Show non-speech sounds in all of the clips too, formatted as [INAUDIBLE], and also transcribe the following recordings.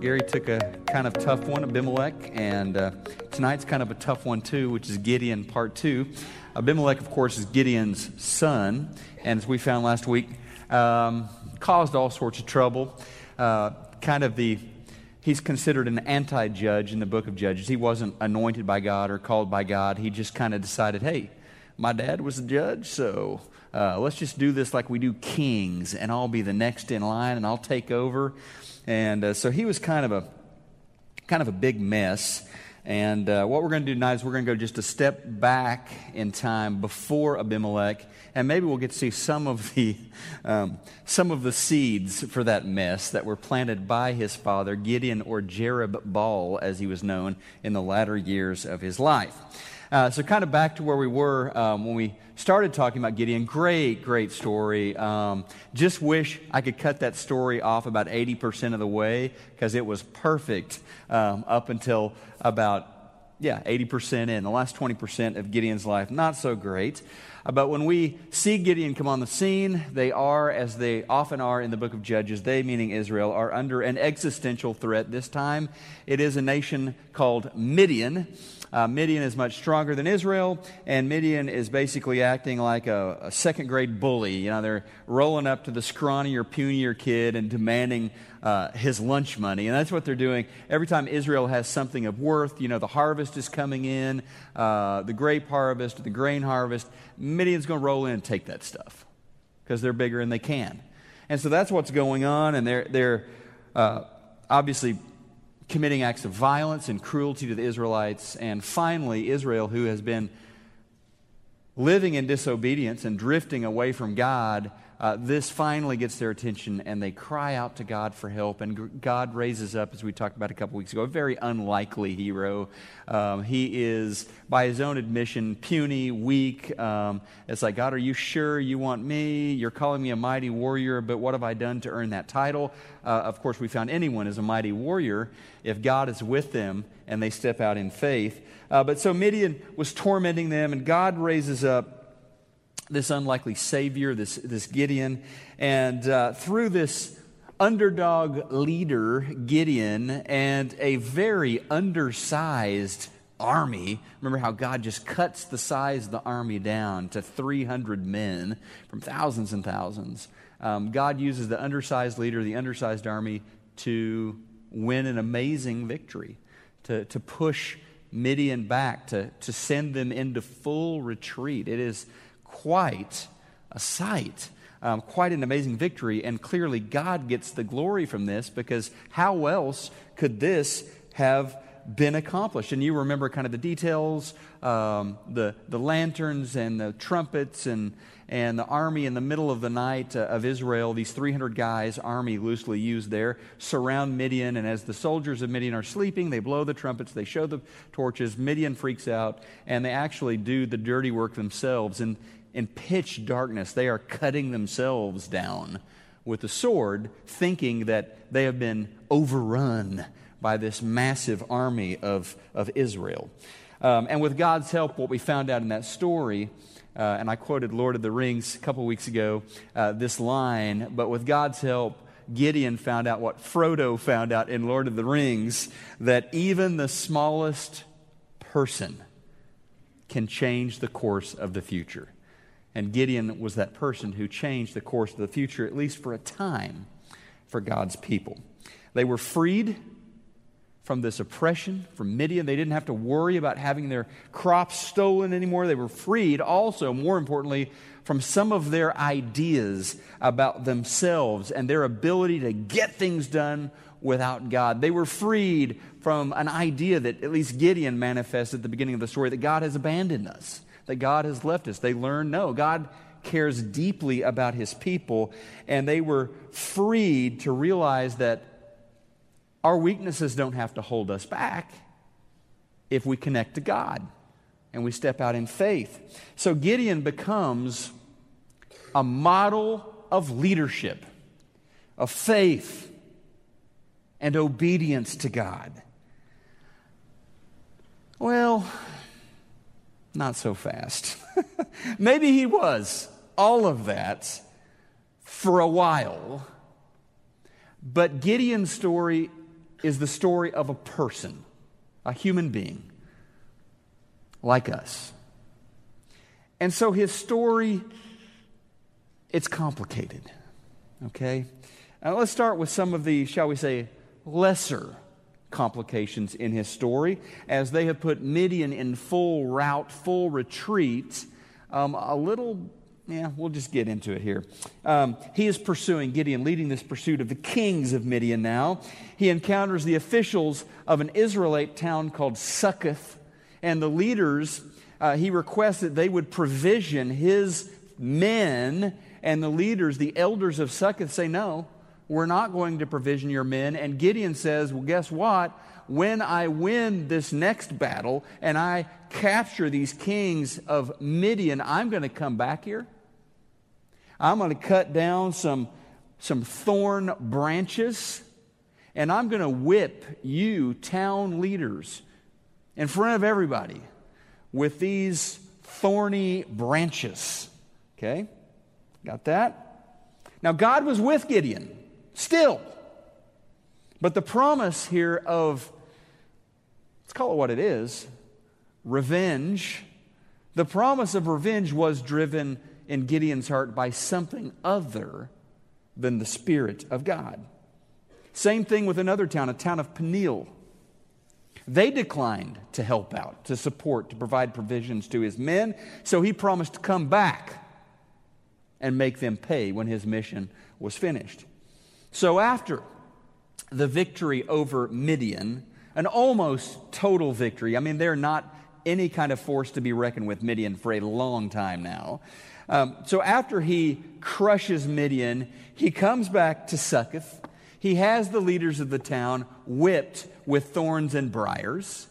Gary took a kind of tough one, Abimelech, and uh, tonight's kind of a tough one too, which is Gideon part two. Abimelech, of course, is Gideon's son, and as we found last week, um, caused all sorts of trouble. Uh, kind of the he's considered an anti-judge in the book of Judges. He wasn't anointed by God or called by God. He just kind of decided, hey, my dad was a judge, so uh, let's just do this like we do kings, and I'll be the next in line, and I'll take over. And uh, so he was kind of a kind of a big mess. And uh, what we're going to do tonight is we're going to go just a step back in time before Abimelech, and maybe we'll get to see some of the [LAUGHS] um, some of the seeds for that mess that were planted by his father Gideon or Jerubbaal, as he was known in the latter years of his life. Uh, so, kind of back to where we were um, when we started talking about Gideon. Great, great story. Um, just wish I could cut that story off about 80% of the way because it was perfect um, up until about, yeah, 80% in. The last 20% of Gideon's life, not so great. Uh, but when we see Gideon come on the scene, they are, as they often are in the book of Judges, they, meaning Israel, are under an existential threat. This time it is a nation called Midian. Uh, Midian is much stronger than Israel, and Midian is basically acting like a, a, second grade bully. You know, they're rolling up to the scrawnier, punier kid and demanding uh, his lunch money. And that's what they're doing. Every time Israel has something of worth, you know, the harvest is coming in, uh, the grape harvest, the grain harvest, Midian's going to roll in and take that stuff because they're bigger and they can. And so that's what's going on, and they're, they're uh, obviously committing acts of violence and cruelty to the Israelites. And finally, Israel, who has been living in disobedience and drifting away from God, uh, this finally gets their attention and they cry out to God for help. And God raises up, as we talked about a couple weeks ago, a very unlikely hero. Um, he is, by his own admission, puny, weak. Um, it's like, God, are you sure you want me? You're calling me a mighty warrior, but what have I done to earn that title? Uh, of course, we found anyone is a mighty warrior if God is with them and they step out in faith. Uh, but so Midian was tormenting them, and God raises up this unlikely savior, this, this Gideon. And uh, through this underdog leader, Gideon, and a very undersized army. Remember how God just cuts the size of the army down to 300 men from thousands and thousands. Um, God uses the undersized leader, the undersized army, to win an amazing victory, to, to push Midian back, to, to send them into full retreat. It is quite a sight. Um, quite an amazing victory, and clearly God gets the glory from this because how else could this have been accomplished? And you remember kind of the details um, the, the lanterns and the trumpets and, and the army in the middle of the night uh, of Israel, these 300 guys, army loosely used there, surround Midian. And as the soldiers of Midian are sleeping, they blow the trumpets, they show the torches. Midian freaks out, and they actually do the dirty work themselves. And, in pitch darkness, they are cutting themselves down with the sword, thinking that they have been overrun by this massive army of, of Israel. Um, and with God's help, what we found out in that story, uh, and I quoted Lord of the Rings a couple weeks ago, uh, this line, but with God's help, Gideon found out what Frodo found out in Lord of the Rings that even the smallest person can change the course of the future. And Gideon was that person who changed the course of the future, at least for a time, for God's people. They were freed from this oppression from Midian. They didn't have to worry about having their crops stolen anymore. They were freed also, more importantly, from some of their ideas about themselves and their ability to get things done without God. They were freed from an idea that at least Gideon manifested at the beginning of the story that God has abandoned us that God has left us. They learn no, God cares deeply about his people, and they were freed to realize that our weaknesses don't have to hold us back if we connect to God and we step out in faith. So Gideon becomes a model of leadership, of faith, and obedience to God. Well, not so fast. [LAUGHS] Maybe he was all of that for a while. But Gideon's story is the story of a person, a human being like us. And so his story, it's complicated. Okay? Now let's start with some of the, shall we say, lesser complications in his story as they have put Midian in full rout, full retreat. Um, a little, yeah, we'll just get into it here. Um, he is pursuing, Gideon leading this pursuit of the kings of Midian now. He encounters the officials of an Israelite town called Succoth, and the leaders, uh, he requests that they would provision his men, and the leaders, the elders of Succoth, say, No, we're not going to provision your men. And Gideon says, Well, guess what? When I win this next battle and I capture these kings of Midian, I'm going to come back here. I'm going to cut down some, some thorn branches and I'm going to whip you, town leaders, in front of everybody with these thorny branches. Okay? Got that? Now, God was with Gideon. Still. But the promise here of, let's call it what it is revenge. The promise of revenge was driven in Gideon's heart by something other than the Spirit of God. Same thing with another town, a town of Peniel. They declined to help out, to support, to provide provisions to his men, so he promised to come back and make them pay when his mission was finished. So after the victory over Midian, an almost total victory, I mean, they're not any kind of force to be reckoned with Midian for a long time now. Um, so after he crushes Midian, he comes back to Succoth. He has the leaders of the town whipped with thorns and briars.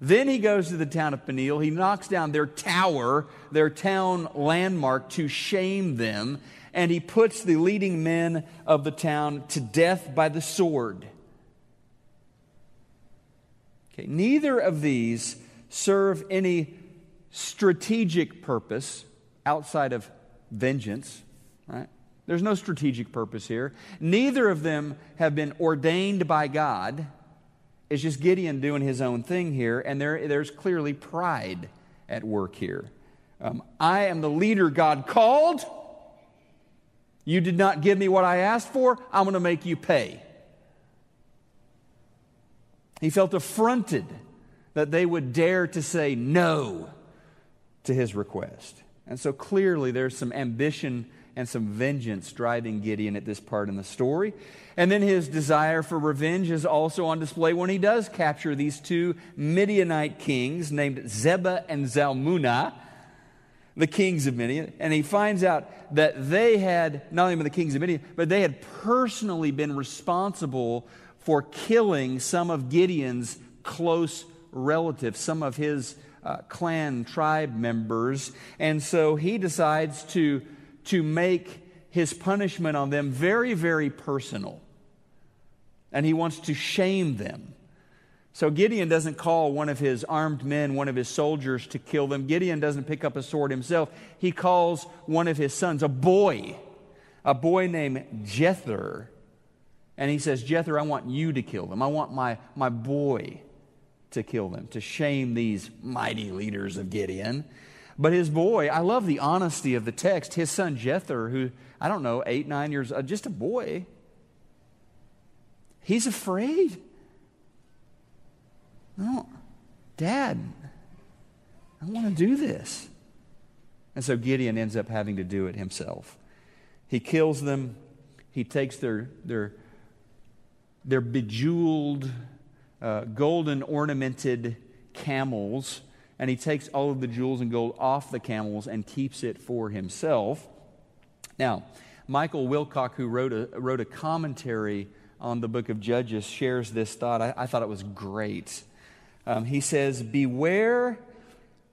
Then he goes to the town of Peniel. He knocks down their tower, their town landmark, to shame them and he puts the leading men of the town to death by the sword. Okay, neither of these serve any strategic purpose outside of vengeance, right? There's no strategic purpose here. Neither of them have been ordained by God. It's just Gideon doing his own thing here, and there, there's clearly pride at work here. Um, I am the leader God called. You did not give me what I asked for, I'm going to make you pay. He felt affronted that they would dare to say no to his request. And so clearly there's some ambition and some vengeance driving Gideon at this part in the story. And then his desire for revenge is also on display when he does capture these two Midianite kings named Zebah and Zalmunna the kings of Midian, and he finds out that they had, not only been the kings of Midian, but they had personally been responsible for killing some of Gideon's close relatives, some of his uh, clan tribe members. And so he decides to, to make his punishment on them very, very personal. And he wants to shame them. So Gideon doesn't call one of his armed men, one of his soldiers, to kill them. Gideon doesn't pick up a sword himself. He calls one of his sons, a boy, a boy named Jether. And he says, Jether, I want you to kill them. I want my, my boy to kill them, to shame these mighty leaders of Gideon. But his boy, I love the honesty of the text. His son Jether, who, I don't know, eight, nine years, uh, just a boy, he's afraid. No, Dad, I want to do this. And so Gideon ends up having to do it himself. He kills them, he takes their, their, their bejeweled, uh, golden ornamented camels, and he takes all of the jewels and gold off the camels and keeps it for himself. Now, Michael Wilcock, who wrote a, wrote a commentary on the book of Judges, shares this thought. I, I thought it was great. Um, he says, Beware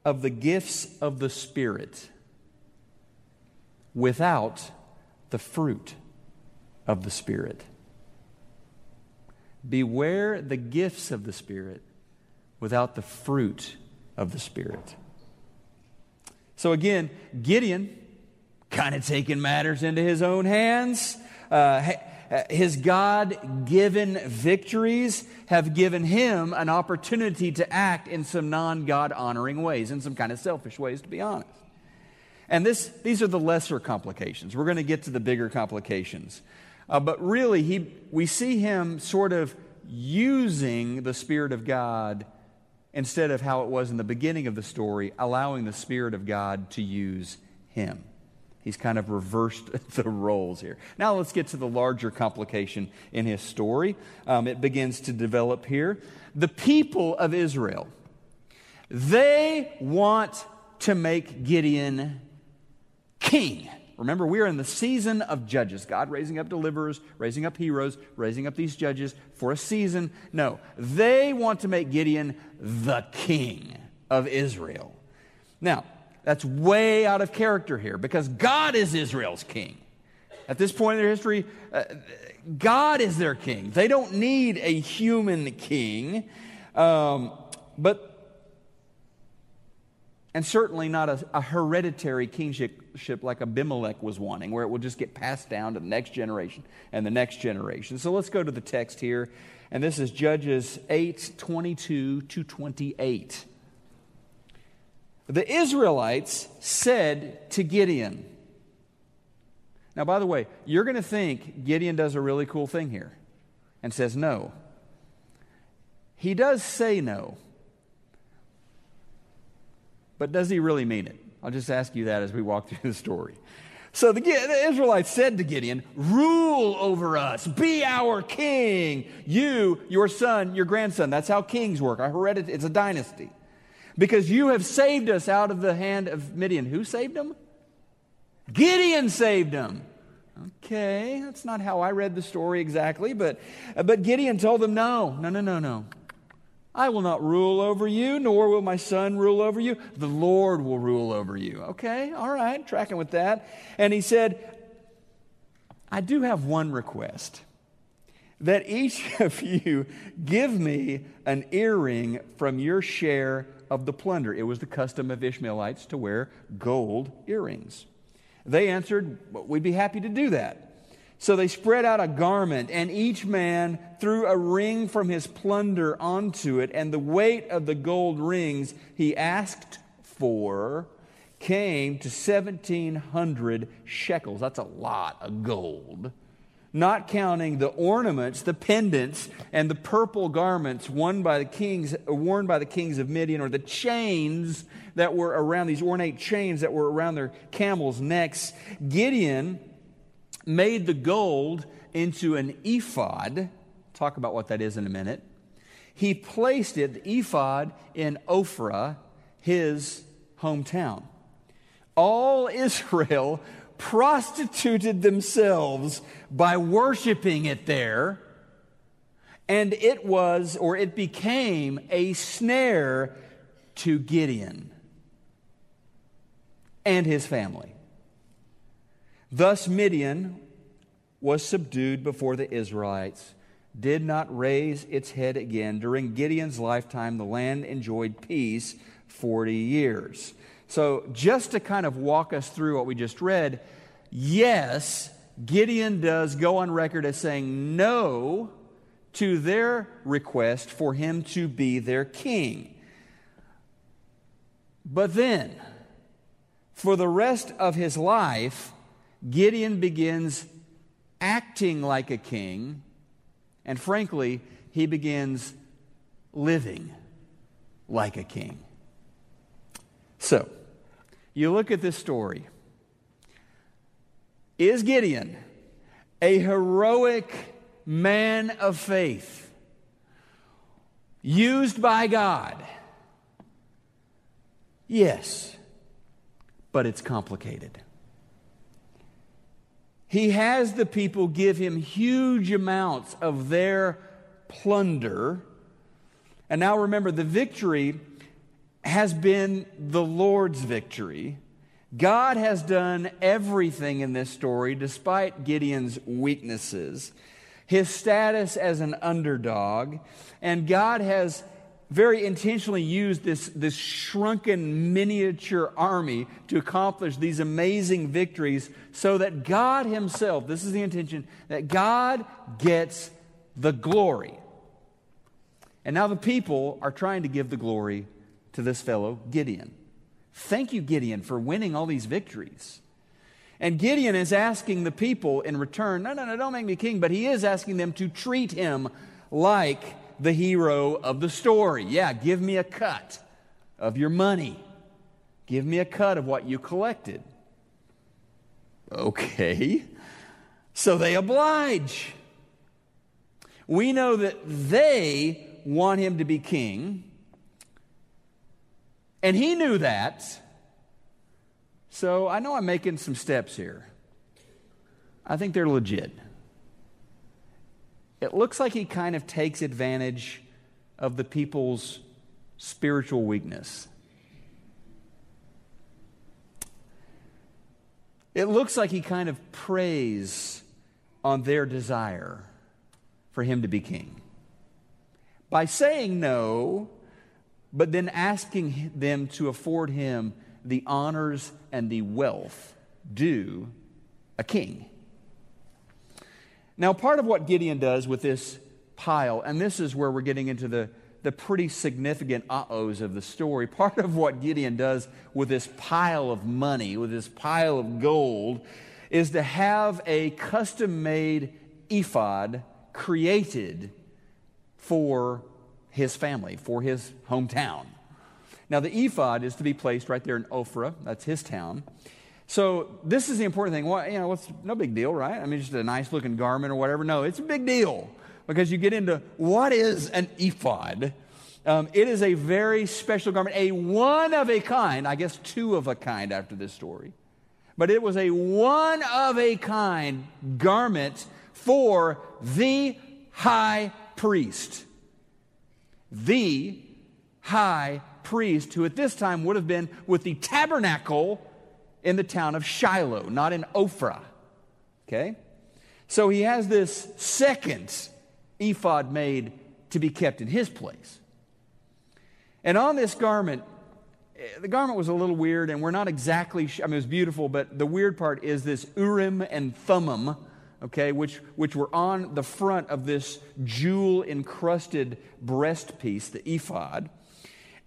of the gifts of the Spirit without the fruit of the Spirit. Beware the gifts of the Spirit without the fruit of the Spirit. So again, Gideon kind of taking matters into his own hands. Uh, his God given victories have given him an opportunity to act in some non God honoring ways, in some kind of selfish ways, to be honest. And this, these are the lesser complications. We're going to get to the bigger complications. Uh, but really, he, we see him sort of using the Spirit of God instead of how it was in the beginning of the story, allowing the Spirit of God to use him. He's kind of reversed [LAUGHS] the roles here. Now let's get to the larger complication in his story. Um, it begins to develop here. The people of Israel, they want to make Gideon king. Remember, we are in the season of judges. God raising up deliverers, raising up heroes, raising up these judges for a season. No, they want to make Gideon the king of Israel. Now, that's way out of character here because God is Israel's king. At this point in their history, uh, God is their king. They don't need a human king. Um, but and certainly not a, a, hereditary kingship like Abimelech was wanting, where it will just get passed down to the next generation and the next generation. So let's go to the text here. And this is Judges 8 22 to 28. The Israelites said to Gideon, now, by the way, you're going to think Gideon does a really cool thing here and says no. He does say no. But does he really mean it? I'll just ask you that as we walk [LAUGHS] through the story. So the, the, Israelites said to Gideon, Rule over us, be our king. You, your son, your grandson. That's how kings work. A heredity, it's a dynasty. Because you have saved us out of the hand of Midian. Who saved them? Gideon saved them. Okay, that's not how I read the story exactly, but, uh, but Gideon told them, No, no, no, no, no. I will not rule over you, nor will my son rule over you. The Lord will rule over you. Okay, all right, tracking with that. And he said, I do have one request that each [LAUGHS] of you give me an earring from your share of the plunder. It was the custom of Ishmaelites to wear gold earrings. They answered, We'd be happy to do that. So they spread out a garment, and each man threw a ring from his plunder onto it, and the weight of the gold rings he asked for came to 1,700 shekels. That's a lot of gold. Not counting the ornaments, the pendants, and the purple garments worn by the kings, worn by the kings of Midian, or the chains that were around these ornate chains that were around their camels' necks. Gideon made the gold into an ephod. Talk about what that is in a minute. He placed it, the ephod, in Ophrah, his hometown. All [LAUGHS] Israel prostituted themselves by worshiping it there, and it was, or it became, a snare to Gideon and his family. Thus, Midian was subdued before the Israelites, did not raise its head again. During Gideon's lifetime, the land enjoyed peace 40 years. So, just to kind of walk us through what we just read, yes, Gideon does go on record as saying no to their request for him to be their king. But then, for the rest of his life, Gideon begins acting like a king, and frankly, he begins living like a king. So, you look at this story. Is Gideon a heroic man of faith used by God? Yes, but it's complicated. He has the people give him huge amounts of their plunder. And now remember, the victory has been the Lord's victory. God has done everything in this story despite Gideon's weaknesses, his status as an underdog, and God has very intentionally used this, this shrunken miniature army to accomplish these amazing victories so that God Himself, this is the intention, that God gets the glory. And now the people are trying to give the glory to this fellow, Gideon. Thank you, Gideon, for winning all these victories. And Gideon is asking the people in return, no, no, no, don't make me king, but he is asking them to treat him like the hero of the story. Yeah, give me a cut of your money. Give me a cut of what you collected. Okay. So they oblige. We know that they want him to be king, and he knew that. So I know I'm making some steps here. I think they're legit it looks like he kind of takes advantage of the people's spiritual weakness. It looks like he kind of preys on their desire for him to be king. By saying no, but then asking them to afford him the honors and the wealth due a king. Now, part of what Gideon does with this pile, and this is where we're getting into the, the pretty significant uh ohs of the story. [LAUGHS] Part of what Gideon does with this pile of money, with this pile of gold, is to have a custom made ephod created for his family, for his hometown. Now, the ephod is to be placed right there in Ophrah, that's his town. So this is the important thing. Well, you know, what's no big deal, right? I mean, just a nice looking garment or whatever. No, it's a big deal because you get into what is an ephod. Um, it is a very special garment, a one of a kind. I guess two of a kind after this story, but it was a one of a kind garment for the high priest. The high priest, who at this time would have been with the tabernacle in the town of Shiloh, not in Ophrah. Okay? So he has this second ephod made to be kept in his place. And on this garment, eh, the garment was a little weird, and we're not exactly, I mean, it was beautiful, but the weird part is this Urim and Thummim, okay, which, which were on the front of this jewel encrusted breast piece, the ephod.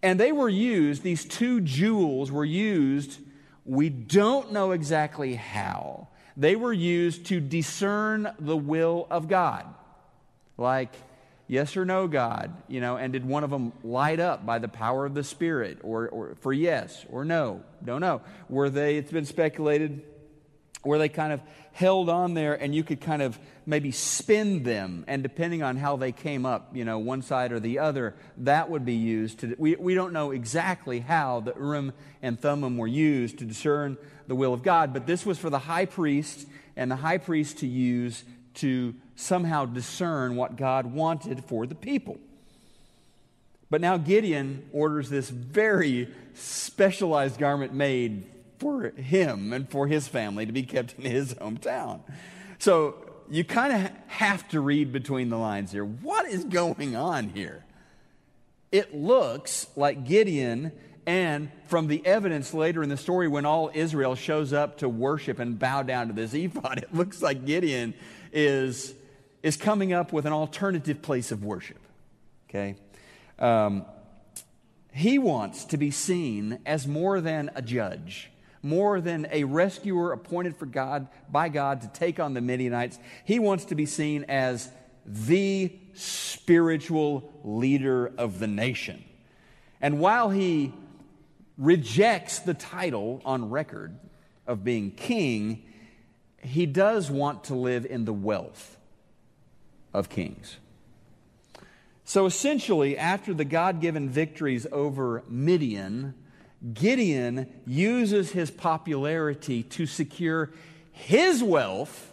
And they were used, these two jewels were used we don't know exactly how. They were used to discern the will of God. Like, yes or no, God, you know, and did one of them light up by the power of the Spirit or, or for yes or no? Don't know. Were they, it's been speculated, were they kind of held on there and you could kind of maybe spin them. And depending on how they came up you know one side or the other that would be used to we, we don't know exactly how the urim and thummim were used to discern the will of god but this was for the high priest and the high priest to use to somehow discern what god wanted for the people. But now gideon orders this very specialized garment made for him and for his family to be kept in his hometown. So you kind of have to read between the lines here. What is going on here? It looks like Gideon, and from the evidence later in the story when all Israel shows up to worship and bow down to this ephod, [LAUGHS] it looks like Gideon is, is coming up with an alternative place of worship. Okay? Um, he wants to be seen as more than a judge more than a rescuer appointed for God by God to take on the Midianites. He wants to be seen as the spiritual leader of the nation. And while he rejects the title on record of being king, he does want to live in the wealth of kings. So essentially, after the God given victories over Midian, Gideon uses his popularity to secure his wealth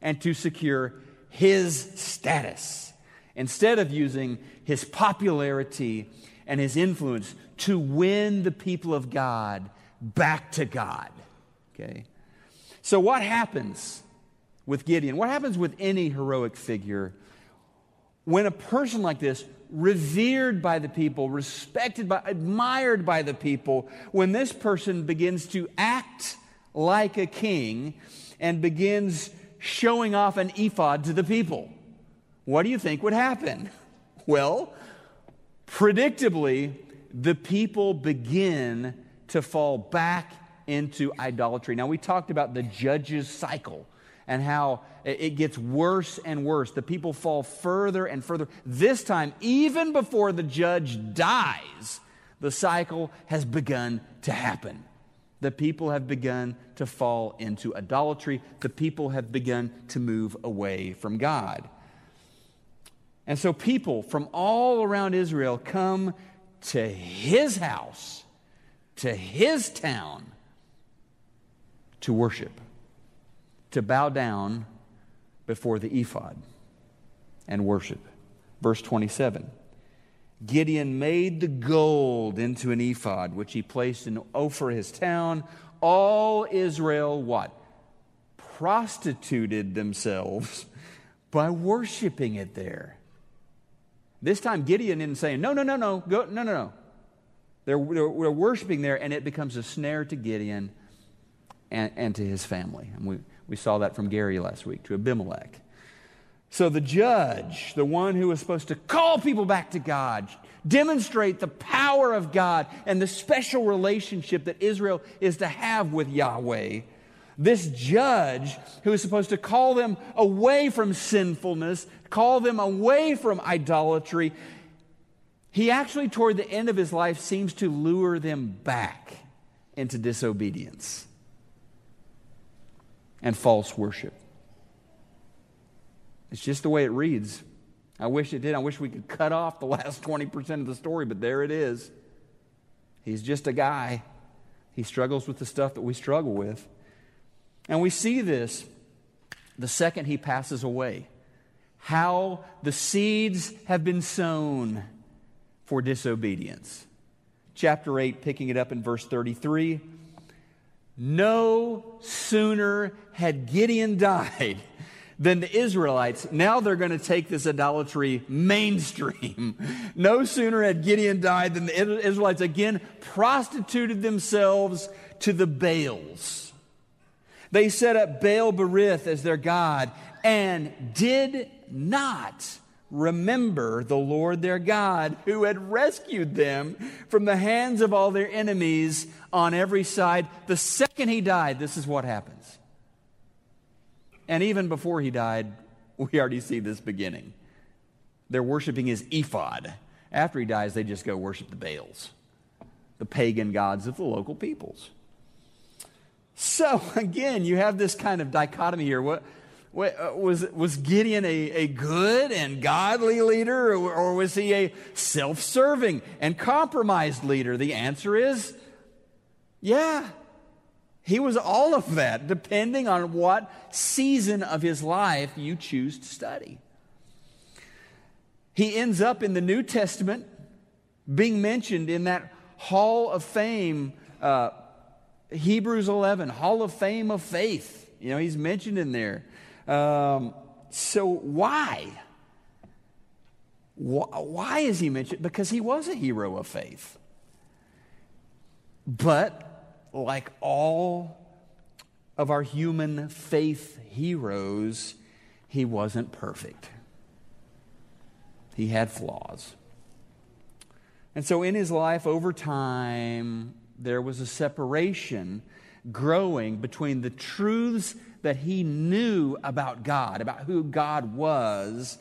and to secure his status instead of using his popularity and his influence to win the people of God back to God. Okay? So, what happens with Gideon? What happens with any heroic figure when a person like this revered by the people, respected by, admired by the people, when this person begins to act like a king and begins showing off an ephod to the people, what do you think would happen? [LAUGHS] Well, predictably, the people begin to fall back into idolatry. Now, we talked about the judge's cycle and how it gets worse and worse. The people fall further and further. This time, even before the judge dies, the cycle has begun to happen. The people have begun to fall into idolatry. The people have begun to move away from God. And so, people from all around Israel come to his house, to his town, to worship to bow down before the ephod and worship. Verse 27 Gideon made the gold into an ephod, which he placed in Ophir, his town. All Israel, what? Prostituted themselves by worshiping it there. This time, Gideon isn't saying, no, no, no, no, go, no, no, no. They're, they're, they're worshiping there, and it becomes a snare to Gideon and, and to his family. And we, we saw that from Gary last week to Abimelech. So the judge, the one who was supposed to call people back to God, demonstrate the power of God and the special relationship that Israel is to have with Yahweh, this judge who is supposed to call them away from sinfulness, call them away from idolatry, he actually, toward the end of his life, seems to lure them back into disobedience and false worship. It's just the way it reads. I wish it did. I wish we could cut off the last [LAUGHS] 20% of the story, but there it is. He's just a guy. He struggles with the stuff that we struggle with. And we see this the second he passes away. How the seeds have been sown for disobedience. Chapter 8, picking it up in verse 33. [LAUGHS] [LAUGHS] No sooner had Gideon died than the Israelites, now they're going to take this idolatry mainstream. no sooner had Gideon died than the Israelites again prostituted themselves to the Baals. They set up Baal Berith as their God and did not remember the Lord their God who had rescued them from the hands of all their enemies on every side. The second he died, this is what happens. And even before he died, [LAUGHS] we already see this beginning. They're worshiping his ephod. After he dies, they just go worship the Baals, the pagan gods of the local peoples. So, [LAUGHS] again, you have this kind of dichotomy here. What, uh, was, was Gideon a, a good and godly leader, or, or was he a self serving and compromised leader? The answer is yeah. He was all of that, depending on what season of his life you choose to study. He ends up in the New Testament being mentioned in that Hall of Fame, uh, Hebrews 11, Hall of Fame of Faith. You know, he's mentioned in there. Um, so why? Why is he mentioned? Because he was a hero of faith. But like all of our human faith heroes, he wasn't perfect. He had flaws. And so in his life, over time, there was a separation growing between the truths that he knew about God, about who God was,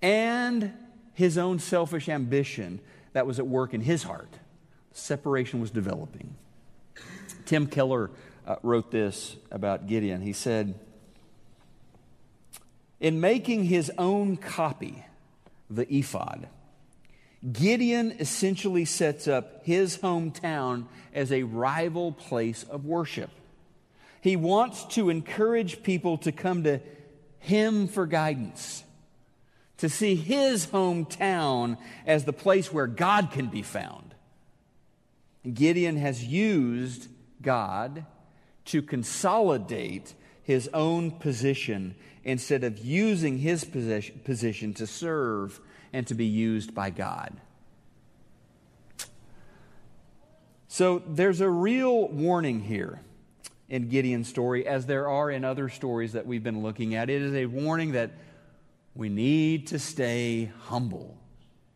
and his own selfish ambition that was at work in his heart. Separation was developing. Tim Keller uh, wrote this about Gideon. He said, In making his own copy, the ephod, Gideon essentially sets up his hometown as a rival place of worship. He wants to encourage people to come to him for guidance, to see his hometown as the place where God can be found. Gideon has used God to consolidate his own position instead of using his position to serve and to be used by God. So there's a real warning here in Gideon's story, as there are in other stories that we've been looking at. It is a warning that we need to stay humble.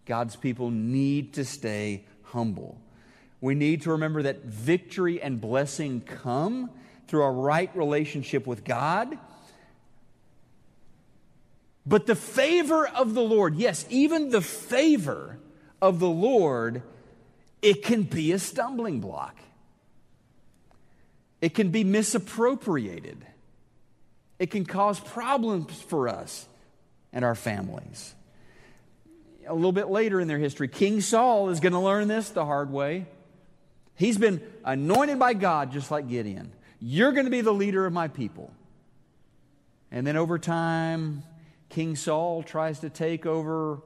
God's people need to stay humble. We need to remember that victory and blessing come through a right relationship with God. But the favor of the Lord, yes, even the favor of the Lord, it can be a stumbling block. It can be misappropriated. It can cause problems for us and our families. A little bit later in their history, King Saul is going to learn this the hard way. He's been anointed by God just like Gideon. You're going to be the leader of my people. And then over time, King Saul tries to take over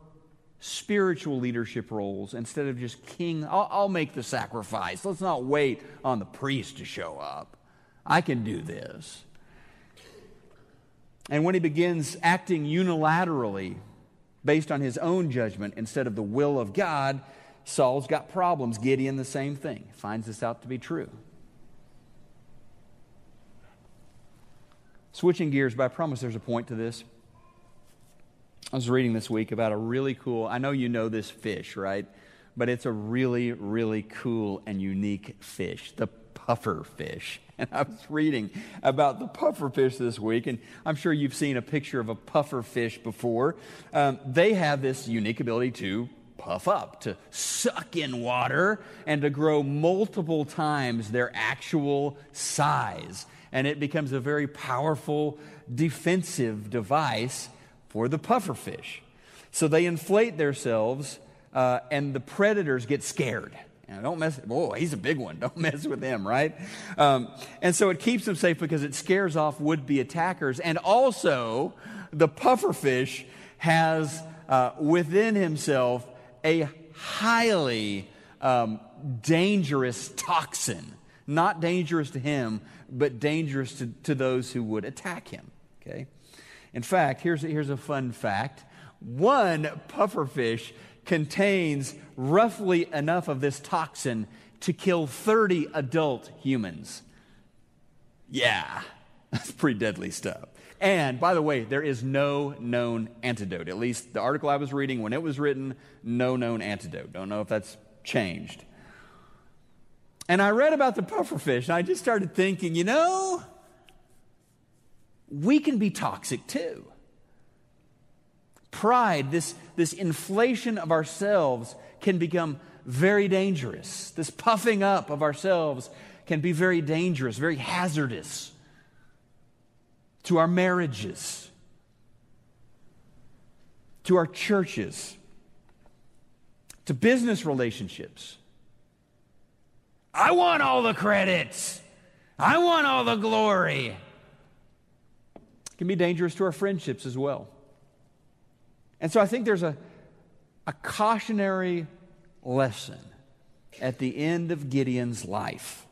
spiritual leadership roles instead of just king. I'll, I'll, make the sacrifice. Let's not wait on the priest to show up. I can do this. And when he begins acting unilaterally based on his own judgment instead of the will of God, Saul's got problems. Gideon, the same thing, finds this out to be true. Switching gears, but I promise there's a point to this. I was reading this week about a really cool, I know you know this fish, right? But it's a really, really cool and unique fish, the puffer fish. [LAUGHS] And I was reading about the puffer fish this week, and I'm sure you've seen a picture of a puffer fish before. Um, they have this unique ability to puff up, to suck in water, and to grow multiple times their actual size. And it becomes a very powerful defensive device for the puffer fish. So they inflate themselves, uh, and the predators get scared. Now, don't mess. Oh, he's a big one. [LAUGHS] Don't mess with him, right? Um, and so it keeps them safe because it scares off would-be attackers, and also the pufferfish has uh, within himself a highly um, dangerous toxin. Not dangerous to him, but dangerous to, to those who would attack him. Okay. In fact, here's, here's a fun fact one pufferfish contains roughly enough of this toxin to kill 30 adult humans. Yeah, [LAUGHS] that's pretty deadly stuff. And by the way, there is no known antidote. At least the article I was reading when it was written, no known antidote. Don't know if that's changed. And I read about the pufferfish and I just started thinking, you know, we can be toxic too. Pride, this, this inflation of ourselves, can become very dangerous. This puffing up of ourselves can be very dangerous, very hazardous to our marriages, to our churches, to business relationships. I want all the credits. I want all the glory can be dangerous to our friendships as well. And so I think there's a, a cautionary lesson at the end of Gideon's life.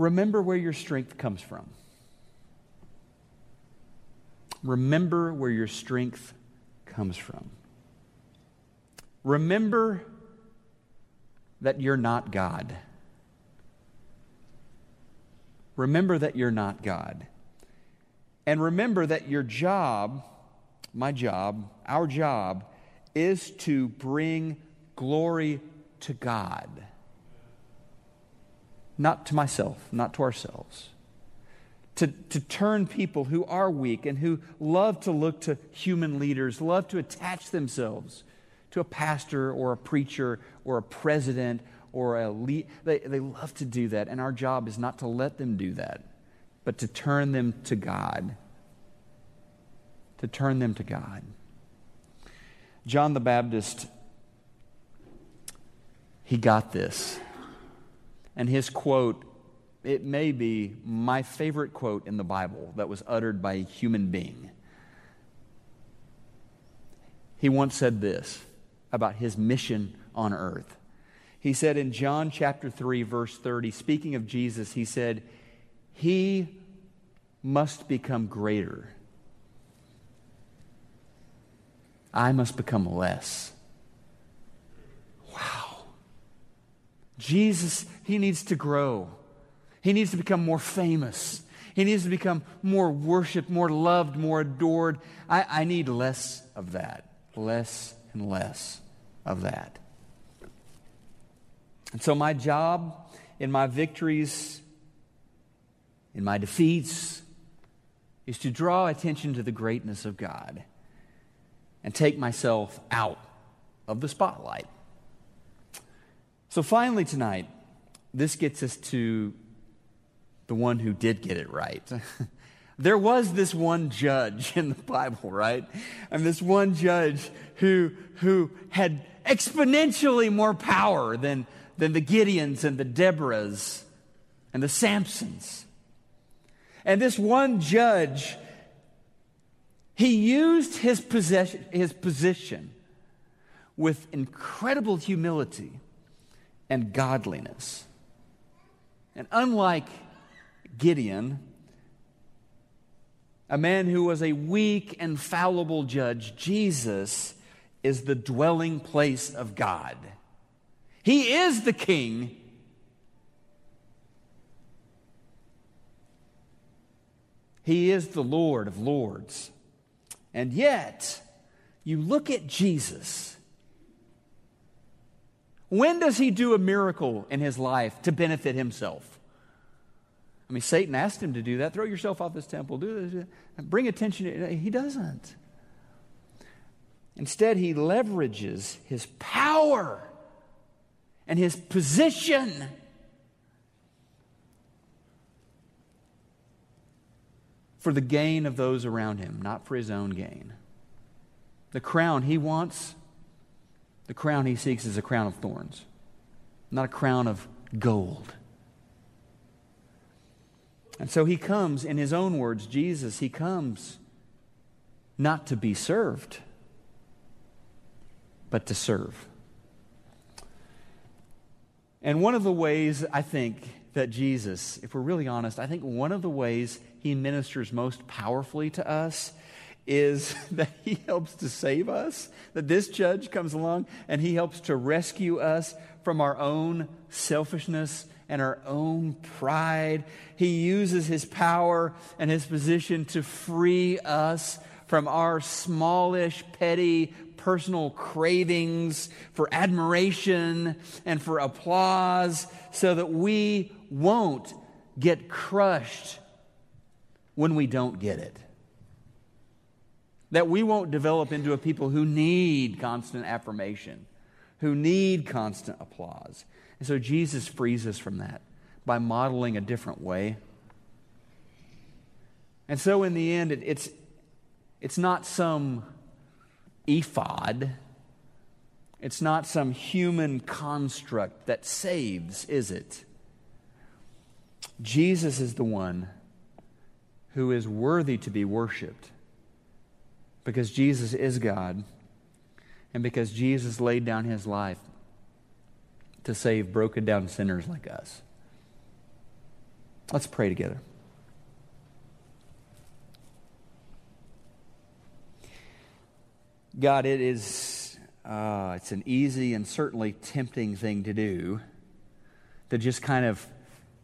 Remember where your strength comes from. Remember where your strength comes from. Remember that you're not God remember that you're not God. And remember that your job, my job, our job, is to bring glory to God. Not to myself, not to ourselves. To, to turn people who are weak and who love to look to human leaders, love to attach themselves to a pastor or a preacher or a president or a lead. They, they love to do that, and our job is not to let them do that, but to turn them to God. To turn them to God. John the Baptist, he got this. And his quote, it may be my favorite quote in the Bible that was uttered by a human being. He once said this about his mission on earth. He said in John chapter 3, verse 30, speaking of Jesus, he said, he must become greater. I must become less. Jesus, he needs to grow. He needs to become more famous. He needs to become more worshiped, more loved, more adored. I, I need less of that. Less and less of that. And so, my job in my victories, in my defeats, is to draw attention to the greatness of God and take myself out of the spotlight. So, finally, tonight, this gets us to the one who did get it right. [LAUGHS] there was this one judge in the Bible, right? And this one judge who, who had exponentially more power than, than the Gideons and the Deborahs and the Samsons. And this one judge, he used his, possession, his position with incredible humility and godliness. And unlike Gideon, a man who was a weak and fallible judge, Jesus is the dwelling place of God. He is the king. He is the Lord of lords. And yet, you look at Jesus. When does he do a miracle in his life to benefit himself? I mean, Satan asked him to do that. Throw yourself off this temple. Do this. Bring attention. He doesn't. Instead, he leverages his power and his position for the gain of those around him, not for his own gain. The crown he wants, the crown he seeks is a crown of thorns, not a crown of gold. And so he comes, in his own words, Jesus, he comes not to be served, but to serve. And one of the ways I think that Jesus, if we're really honest, I think one of the ways he ministers most powerfully to us is [LAUGHS] that he helps to save us. That this judge comes along and he helps to rescue us from our own selfishness and our own pride. He uses his power and his position to free us from our smallish, petty, personal cravings for admiration and for applause so that we won't get crushed when we don't get it. That we won't develop into a people who need constant affirmation, who need constant applause. And so Jesus frees us from that by modeling a different way. And so in the end, it, it's, it's not some ephod, it's not some human construct that saves, is it? Jesus is the one who is worthy to be worshiped because Jesus is God and because Jesus laid down his life to save broken down sinners like us. Let's pray together. God, it is uh, it's an easy and certainly tempting thing to do to just kind of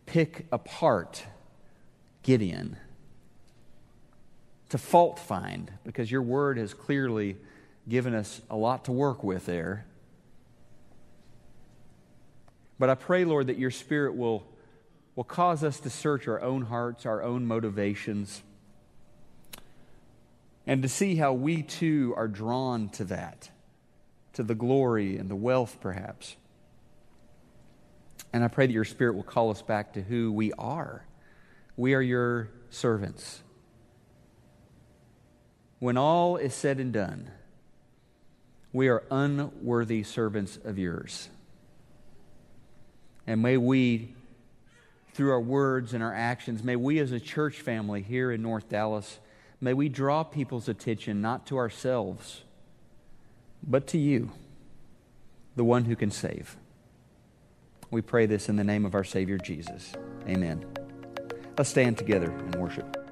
pick apart Gideon, to fault find, because your word has clearly given us a lot to work with there. But I pray, Lord, that your Spirit will, will cause us to search our own hearts, our own motivations, and to see how we too are drawn to that, to the glory and the wealth, perhaps. And I pray that your Spirit will call us back to who we are. We are your servants. When all is said and done, we are unworthy servants of yours. And may we, through our words and our actions, may we as a church family here in North Dallas, may we draw people's attention not to ourselves, but to you, the one who can save. We pray this in the name of our Savior Jesus. Amen. Let's stand together and worship.